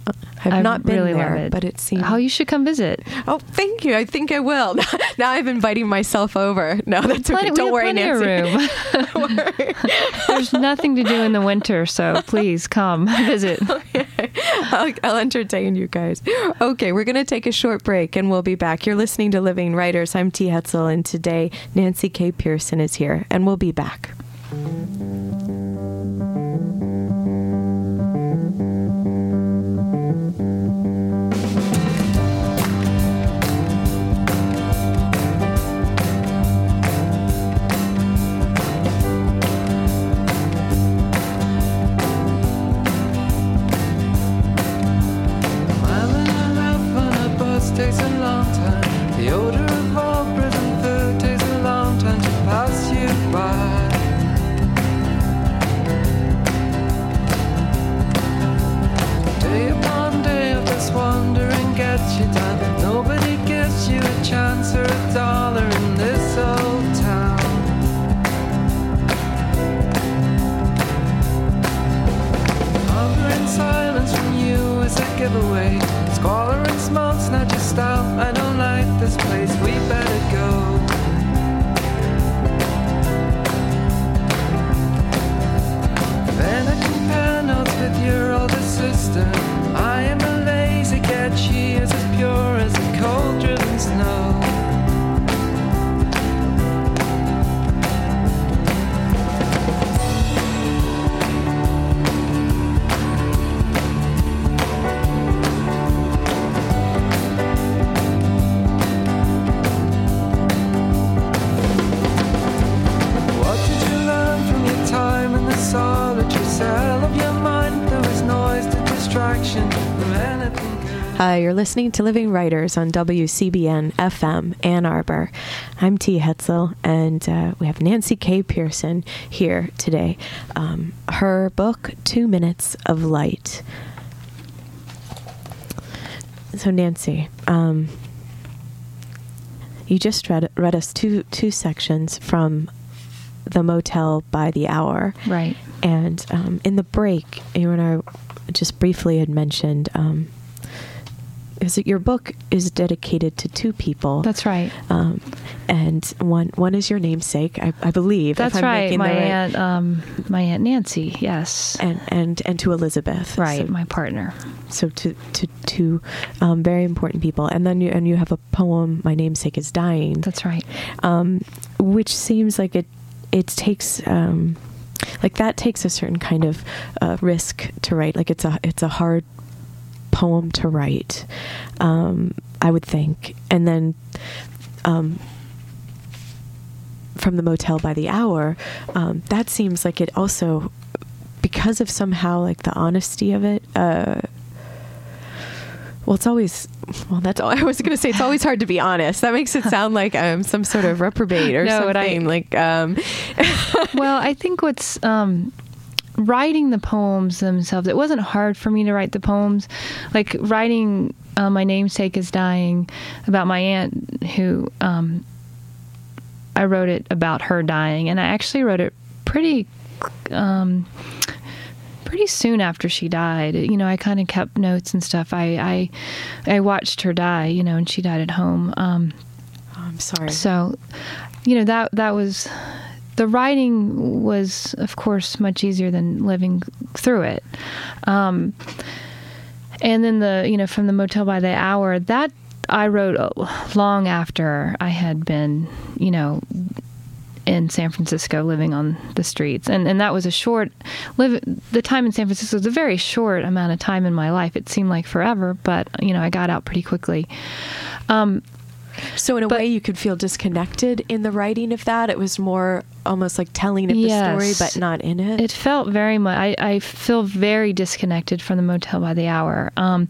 B: I've
C: I
B: not been
C: really
B: there,
C: it.
B: but it seems.
C: Oh, you should come visit.
B: Oh, thank you. I think I will. (laughs) now I'm inviting myself over. (laughs) No, that's okay.
C: Plenty- we
B: Don't worry, Nancy.
C: room. (laughs) There's nothing to do in the winter, so please come visit.
B: I'll, I'll entertain you guys. Okay, we're going to take a short break and we'll be back. You're listening to Living Writers. I'm T. Hetzel, and today Nancy K. Pearson is here, and we'll be back.
D: Style. I don't like this place. We better go. Then I compare notes with your older sister.
B: Hi, you're listening to Living Writers on WCBN FM Ann Arbor. I'm T. Hetzel, and uh, we have Nancy K. Pearson here today. Um, her book, Two Minutes of Light. So, Nancy, um, you just read, read us two, two sections from The Motel by the Hour.
C: Right.
B: And um, in the break, you and I just briefly had mentioned um, is that your book is dedicated to two people.
C: That's right.
B: Um, and one one is your namesake, I, I believe. if
C: That's
B: I'm
C: right. My
B: the right-
C: aunt, um, my aunt Nancy. Yes.
B: And and and to Elizabeth.
C: right.
B: So,
C: my partner.
B: so to to two um, very important people, and then you and you have a poem. My namesake is dying.
C: That's right.
B: um, which seems like it it takes um, like that takes a certain kind of uh, risk to write. Like it's a it's a hard poem to write, um, I would think, and then. Um, from the motel by the hour, um, that seems like it also, because of somehow like the honesty of it. Uh, well, it's always well. That's all (laughs) I was going to say. It's always hard to be honest. That makes it (laughs) sound like I'm some sort of reprobate or
C: No, but I-
B: something. like, um, (laughs)
C: well, I think what's um, writing the poems themselves, it wasn't hard for me to write the poems. Like writing uh, My Namesake is Dying about my aunt who um, I wrote it about her dying, and I actually wrote it pretty. Um, pretty soon after she died you know i kind of kept notes and stuff i i i watched her die you know and she died at home um
B: Oh, I'm sorry.
C: so, you know that that was the writing was, of course, much easier than living through it. Um, and then the you know from the motel by the hour that I wrote uh, long after I had been you know in San Francisco living on the streets. And and that was a short live the time in San Francisco was a very short amount of time in my life. It seemed like forever but you know I got out pretty quickly. Um,
B: So in a
C: But-
B: way, you could feel disconnected in the writing of that. It was more almost like telling of the story, but not in it.
C: It felt very much. I, I feel very disconnected from the motel by the hour. Um,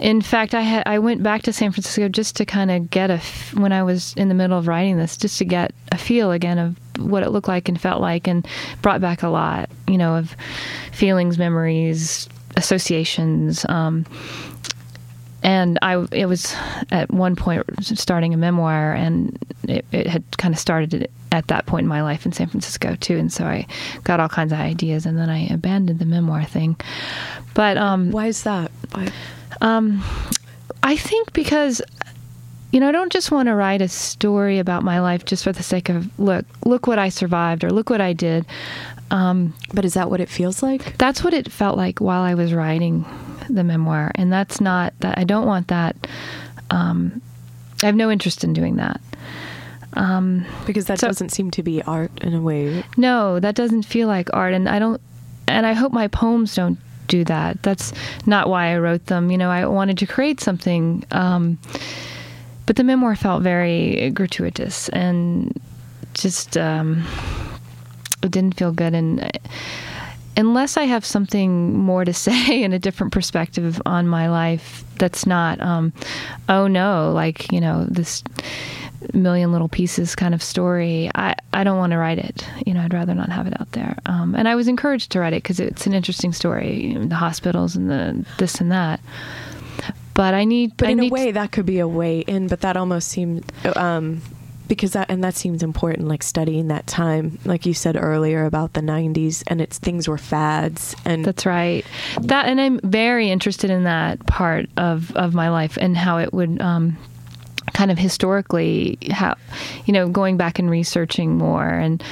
C: in fact, I had I went back to San Francisco just to kind of get a f- when I was in the middle of writing this, just to get a feel again of what it looked like and felt like, and brought back a lot, you know, of feelings, memories, associations. Um, and I it was at one point starting a memoir, and it, it had kind of started at that point in my life in San Francisco too, and so I got all kinds of ideas, and then I abandoned the memoir thing. But um,
B: Why is that? Why?
C: um, I think because you know I don't just want to write a story about my life just for the sake of look look what I survived or look what I did. Um,
B: But is that what it feels like?
C: that's what it felt like while I was writing the memoir, and that's not that I don't want that. Um, I have no interest in doing that. Um,
B: Because that
C: So-
B: doesn't seem to be art in a way.
C: no, that doesn't feel like art, and I don't. And I hope my poems don't do that. That's not why I wrote them. You know, I wanted to create something, um, but the memoir felt very gratuitous and just um, it didn't feel good. And unless I have something more to (laughs) say and a different perspective on my life, that's not, um, oh no, like you know this million little pieces kind of story. I, I don't want to write it. You know, I'd rather not have it out there. Um, and I was encouraged to write it because it's an interesting story, you know, the hospitals and the this and that. But I need,
B: But
C: I
B: in a
C: need
B: way, that could be a way in. But that almost seemed um, because that and that seems important. Like studying that time, like you said earlier about the '90s, and it's things were fads, and
C: That's right. That and I'm very interested in that part of of my life and how it would um, kind of historically how you know going back and researching more and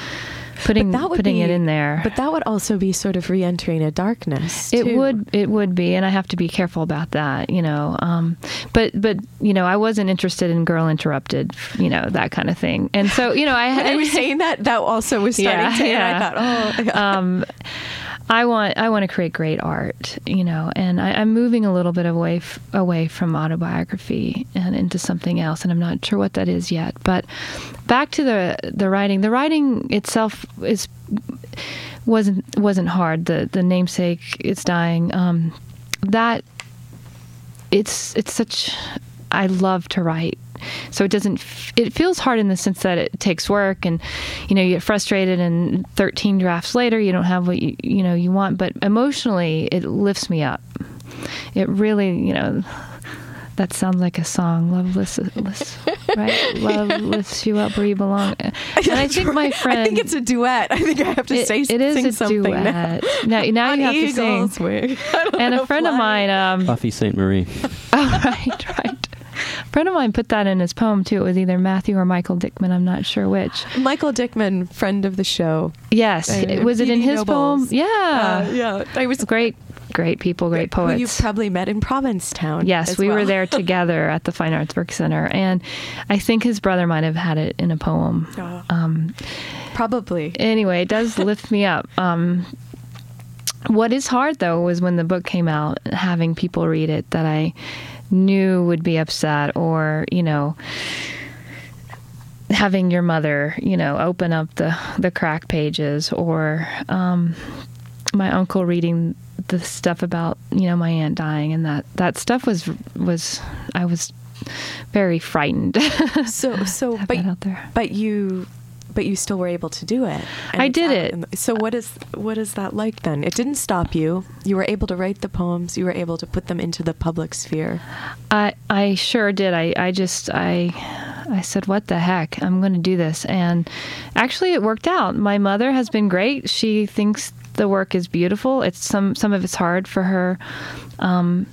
C: putting
B: But that would
C: putting
B: be-
C: it in there.
B: But that would also be sort of re-entering a darkness.
C: it
B: too.
C: would it would be and I have to be careful about that, you know. Um, but but you know, I wasn't interested in Girl Interrupted, you know, that kind of thing. And so, you know, I (laughs)
B: I was saying that, that also was starting (laughs)
C: Yeah,
B: to,
C: yeah.
B: I thought, oh, (laughs)
C: um, I want I want to create great art, you know, and I, I'm moving a little bit away f- away from autobiography and into something else, and I'm not sure what that is yet. But back to the the writing. The writing itself is wasn't wasn't hard. The the namesake it's dying. Um, that it's it's such I love to write. So it doesn't f- it feels hard in the sense that it takes work and you know you get frustrated and 13 drafts later you don't have what you you know you want but emotionally it lifts me up. It really, you know, that sounds like a song. Love lifts, lifts right? (laughs) Love lifts you up where you belong. And (laughs) I think my friend (laughs)
B: I think it's a duet. I think I have to
C: it-
B: say
C: it is
B: sing
C: a
B: something
C: duet. Now, now
B: On
C: you have to sing.
B: Eagles Wing. I don't
C: And
B: know,
C: a friend of mine, um,
E: Buffy Sainte-Marie.
C: Oh, right, right. A friend of mine put that in his poem too. It was either Matthew or Michael Dickman. I'm not sure which.
B: Michael Dickman, friend of the show.
C: Yes,
B: Uh,
C: was it in his poem? Yeah,
B: Uh, yeah. I was
C: great, great people, great
B: Who you
C: poets.
B: probably met in Provincetown.
C: Yes, we were there (laughs) together at the Fine Arts Work Center, and I think his brother might have had it in a poem.
B: Oh,
C: Um,
B: probably.
C: anyway, it does (laughs) lift me up. Um, what is hard though was when the book came out, having people read it that I knew would be upset, or you know, having your mother, you know, open up the the crack pages, or um, my uncle reading the stuff about you know my aunt dying, and that that stuff was was I was very frightened. (laughs)
B: So, so, but but you but you still were able to do it.
C: I did it.
B: the- so what is what is that like then? It didn't stop you. You were able to write the poems. You were able to put them into the public sphere.
C: I I sure did. I I just I I said, "What the heck? I'm going to do this." And actually it worked out. My mother has been great. She thinks the work is beautiful. It's some some of it's hard for her. Um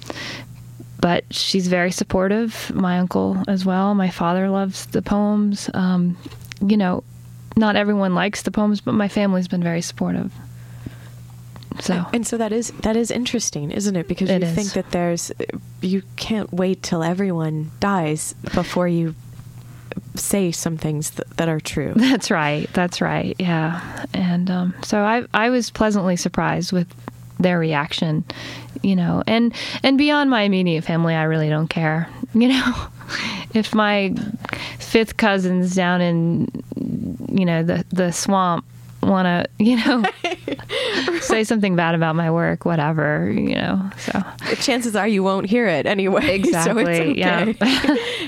C: but she's very supportive. My uncle as well. My father loves the poems. Um, you know, not everyone likes the poems, but my family's been very supportive. So
B: And so that is that is interesting, isn't it? Because
C: It
B: you
C: is.
B: think that there's you can't wait till everyone dies before you say some things that, that are true. (laughs)
C: That's right. That's right. Yeah. And um, so I I was pleasantly surprised with their reaction, you know. And and beyond my immediate family, I really don't care. (laughs) You know, if my fifth cousins down in you know the the swamp want to (laughs) you know (laughs) say something bad about my work, whatever, you know. So
B: Chances are you won't hear it anyway. (laughs) so it's
C: Exactly,
B: okay.
C: yeah.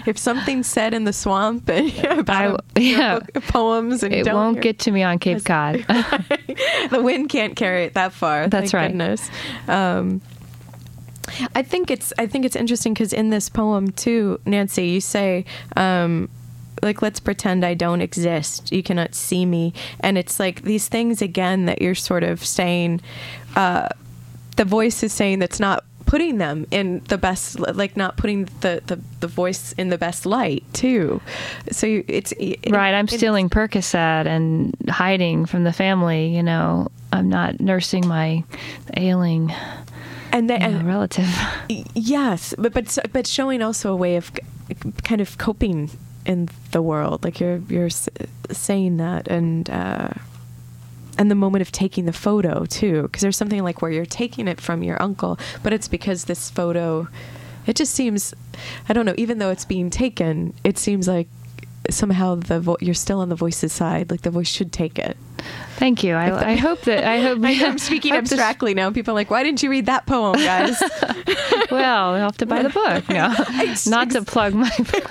B: if something's said in the swamp and about
C: I- yeah.
B: book- poems and
C: it
B: don't
C: won't get to me on Cape Cod.
B: the wind can't carry it that far.
C: That's
B: thank
C: right.
B: Goodness. Um, I think it's I think it's interesting because in this poem too, Nancy, you say. Um, like let's pretend I don't exist. You cannot see me, and it's like these things again that you're sort of saying. Uh, the voice is saying that's not putting them in the best, like not putting the the, the voice in the best light too. So you, it's it,
C: right i'm
B: it's-
C: stealing percocet and hiding from the family you know i'm not nursing my ailing
B: and then
C: know,
B: and,
C: relative.
B: Yes, but but but showing also a way of kind of coping in the world, like you're you're saying that, and uh, and the moment of taking the photo too, because there's something like where you're taking it from your uncle, but it's because this photo, it just seems, I don't know, even though it's being taken, it seems like somehow the vo- you're still on the voice's side, like the voice should take it.
C: thank you i, I hope that i hope (laughs)
B: I, am speaking (laughs) abstractly now. People are like, why didn't you read that poem, guys? (laughs)
C: well I'll have to buy the book no not to plug my book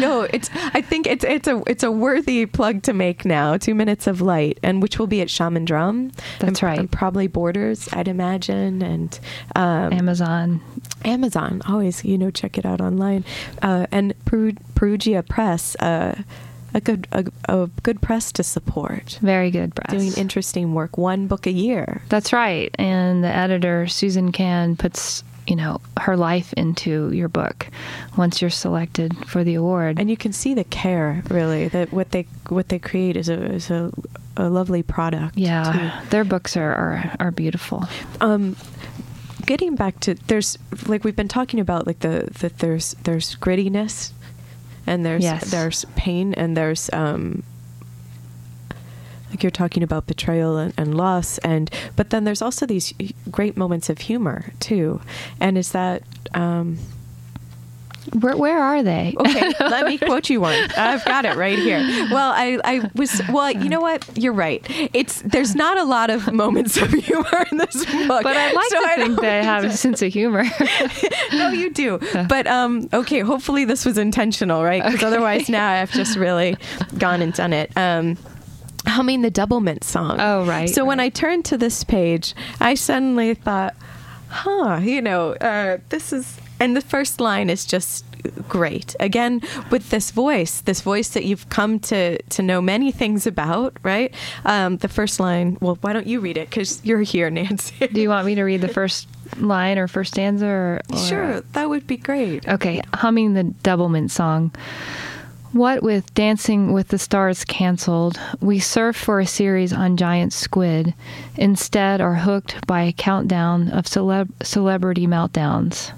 B: no, it's. I think it's it's a it's a worthy plug to make now. Two minutes of light, and which will be at Shaman Drum.
C: That's
B: and,
C: right.
B: and probably Borders, I'd imagine, and um,
C: amazon
B: Amazon. Always, you know, check it out online. Uh, and Perugia Press, uh, a good a, a good press to support.
C: very good press
B: Doing interesting work, one book a year.
C: that's right and the editor Susan Kan puts you know her life into your book once you're selected for the award
B: And you can see the care, really, that what they what they create is a is a, a lovely product.
C: yeah
B: too.
C: their books are, are are beautiful
B: um getting back to there's like we've been talking about like the that there's there's grittiness and there's
C: Yes.
B: there's pain and there's um like you're talking about betrayal and, and loss and but then there's also these great moments of humor too and is that um
C: where, where are they
B: Okay, (laughs) let me quote you one. I've got it right here. Well, I, I was well. You know what? You're right. It's there's not a lot of moments of humor in this book,
C: but I'd like
B: so
C: to
B: I
C: think they have a sense of humor. (laughs)
B: no, you do. (laughs) But um, okay, hopefully this was intentional, right? Because otherwise, now I've just really gone and done it. Um, humming the Doublemint song.
C: Oh, right,
B: So when. I turned to this page, I suddenly thought, huh, you know, uh, this is, and the first line is just great. Again, with this voice, this voice that you've come to to know many things about, right? Um, the first line. Well, why don't you read it? Because you're here, Nancy. (laughs)
C: Do you want me to read the first line or first stanza? Or, or-
B: Sure, that would be great.
C: Okay, humming the Doublemint song. What with Dancing with the Stars canceled, we surf for a series on Giant Squid, instead are hooked by a countdown of celeb- celebrity meltdowns.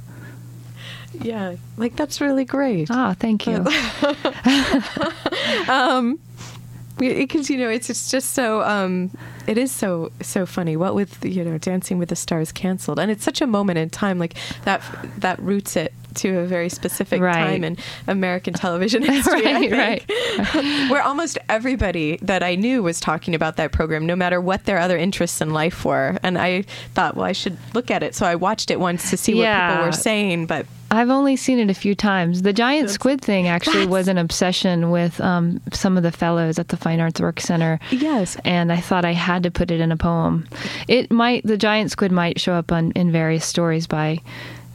B: Yeah, like that's really great.
C: Ah, thank you. (laughs)
B: because you know it's it's just so um it is so so funny. What with you know dancing with the stars canceled and it's such a moment in time like that that roots it to a very specific
C: Right.
B: time in American television (laughs) history I
C: Right, (laughs)
B: where almost everybody that I knew was talking about that program no matter what their other interests in life were. And I thought well I should look at it. So I watched it once to see what people were saying but
C: I've only seen it a few times. The giant
B: That's-
C: squid thing actually was an obsession with um, some of the fellows at the Fine Arts Work Center.
B: Yes.
C: and I thought I had to put it in a poem. It might the giant squid might show up on in various stories by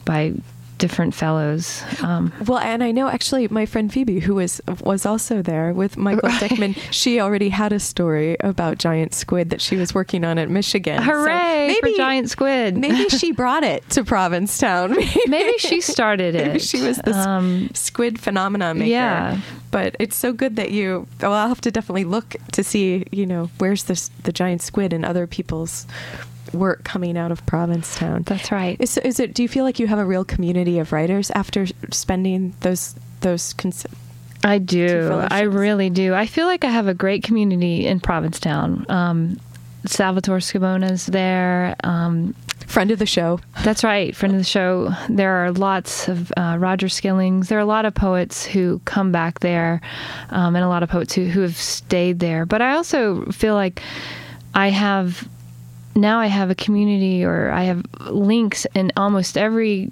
C: by different fellows. Um,
B: Well, and I know actually my friend Phoebe, who was was also there with Michael
C: Right.
B: Dickman, she already had a story about giant squid that she was working on at Michigan. So
C: hooray for giant squid!
B: Maybe (laughs) she brought it to Provincetown. Maybe, (laughs)
C: Maybe she started it.
B: Maybe she was the
C: Um,
B: squid phenomenon maker.
C: Yeah.
B: But it's so good that you. Well, I'll have to definitely look to see. You know, where's this the giant squid and other people's work coming out of Provincetown.
C: that's right.
B: Is, is it? Do you feel like you have a real community of writers after spending those those? Cons-
C: I do. I really do. I feel like I have a great community in Provincetown. Um, Salvatore Scibona's there. Um,
B: friend of the show.
C: That's right, friend of the show. There are lots of uh, Roger Skillings. There are a lot of poets who come back there, um, and a lot of poets who, who have stayed there. But I also feel like I have now I have a community, or I have links in almost every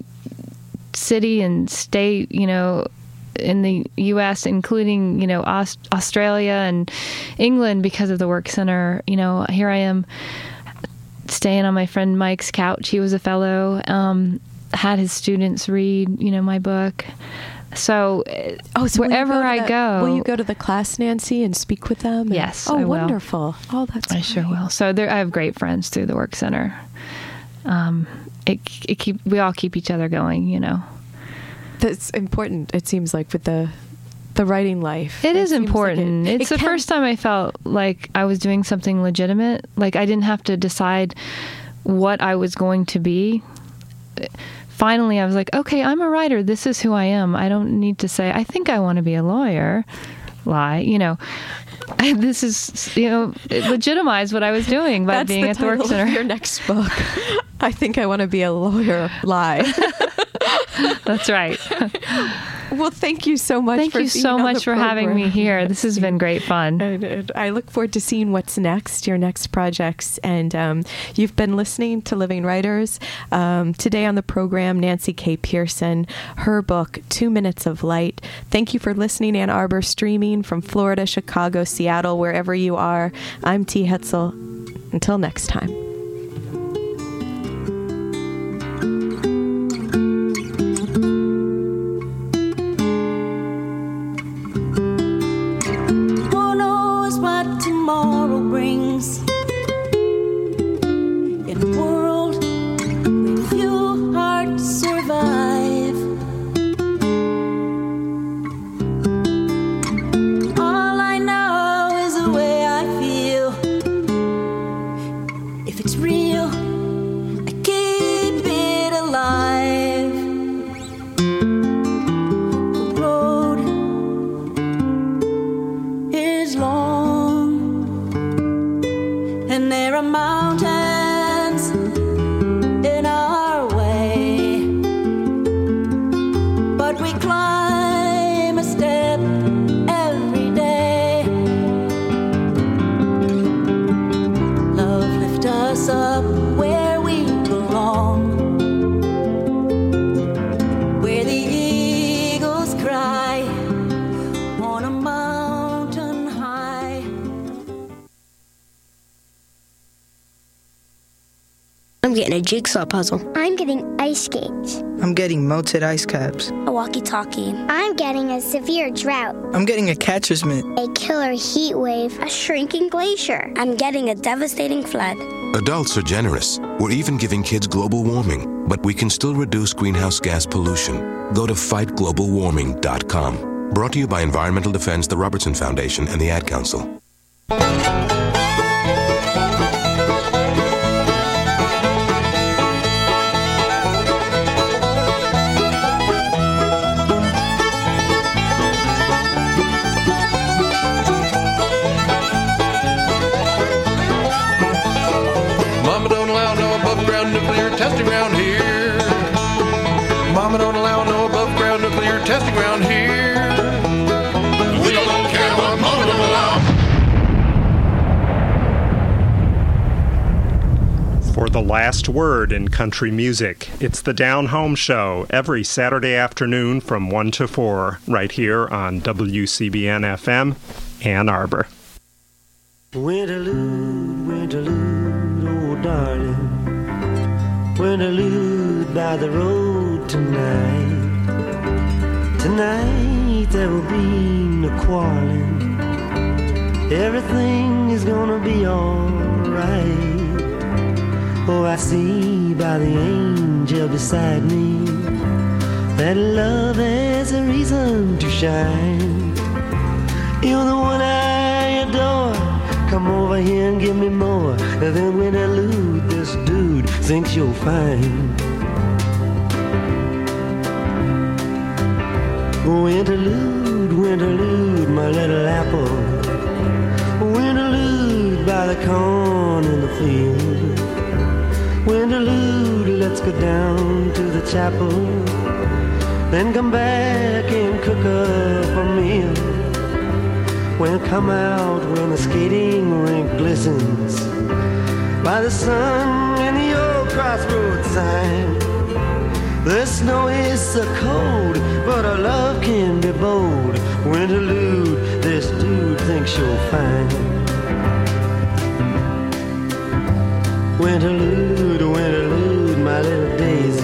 C: city and state. You know. In the U.S., including you know Aust- Australia and England, because of the work center, you know here I am staying on my friend Mike's couch. He was a fellow. Um, had his students read, you know, my book. So,
B: Oh, so
C: wherever
B: go
C: I
B: the-
C: go,
B: will you go to the class, Nancy, and speak with them? And-
C: Yes,
B: Oh,
C: I will.
B: wonderful. Oh, that's.
C: I sure will. So there, I have great friends through the work center. Um, it, it keep we all keep each other going, you know.
B: That's important. It seems like with the the writing life.
C: It is
B: seems like
C: important.
B: it-
C: it's
B: it
C: the
B: can-
C: first time I felt like I was doing something legitimate. Like I didn't have to decide what I was going to be. Finally, I was like, okay, I'm a writer. This is who I am. I don't need to say, I think I want to be a lawyer. Lie, you know. (laughs) This is, you know, it legitimized what I was doing by
B: That's
C: being
B: the
C: at the work center.
B: of your next book. (laughs) I think I want to be a lawyer. Lie. (laughs)
C: That's right.
B: well, thank you so much.
C: Thank you so much for having me here. This has been great fun.
B: And I look forward to seeing what's next, your next projects. And um, you've been listening to Living Writers. Um, today on the program, Nancy K. Pearson, her book, Two Minutes of Light. Thank you for listening, Ann Arbor, streaming from Florida, Chicago, Seattle, wherever you are. I'm T. Hetzel. Until next time.
F: Jigsaw puzzle.
G: I'm getting ice skates,
H: I'm getting melted ice caps.
E: A walkie talkie.
G: I'm getting a severe drought,
H: I'm getting a catcher's mitt.
G: a killer heat wave, a shrinking glacier.
E: I'm getting a devastating flood.
I: Adults are generous. We're even giving kids global warming, but we can still reduce greenhouse gas pollution. Go to fightglobalwarming.com. Brought to you by Environmental Defense, the Robertson Foundation, and the Ad Council.
D: Nuclear around here. Mama don't allow no above ground nuclear testing around here. We don't care what Mama don't allow.
J: For the the last word in country music. It's the Down Home Show every Saturday afternoon from 1 to 4, right here on WCBN FM, Ann Arbor.
K: Winterlude, winterlude, oh darling. Winterlude by the road tonight. Tonight there will be no quarreling. Everything is gonna be alright. Oh, I see by the angel beside me that love has a reason to shine. You're the one I adore. Come over here and give me more. Then when I lose, this thinks you're fine. Winterlude, winterlude, my little apple. Winterlude by the corn in the field. Winterlude, let's go down to the chapel. Then come back and cook up a meal. When come out when the skating rink glistens by the sun and the old crossroads sign. The snow is so cold, but our love can be bold. Winterlude, this dude thinks you're fine. Winterlude, winterlude, my little daisy.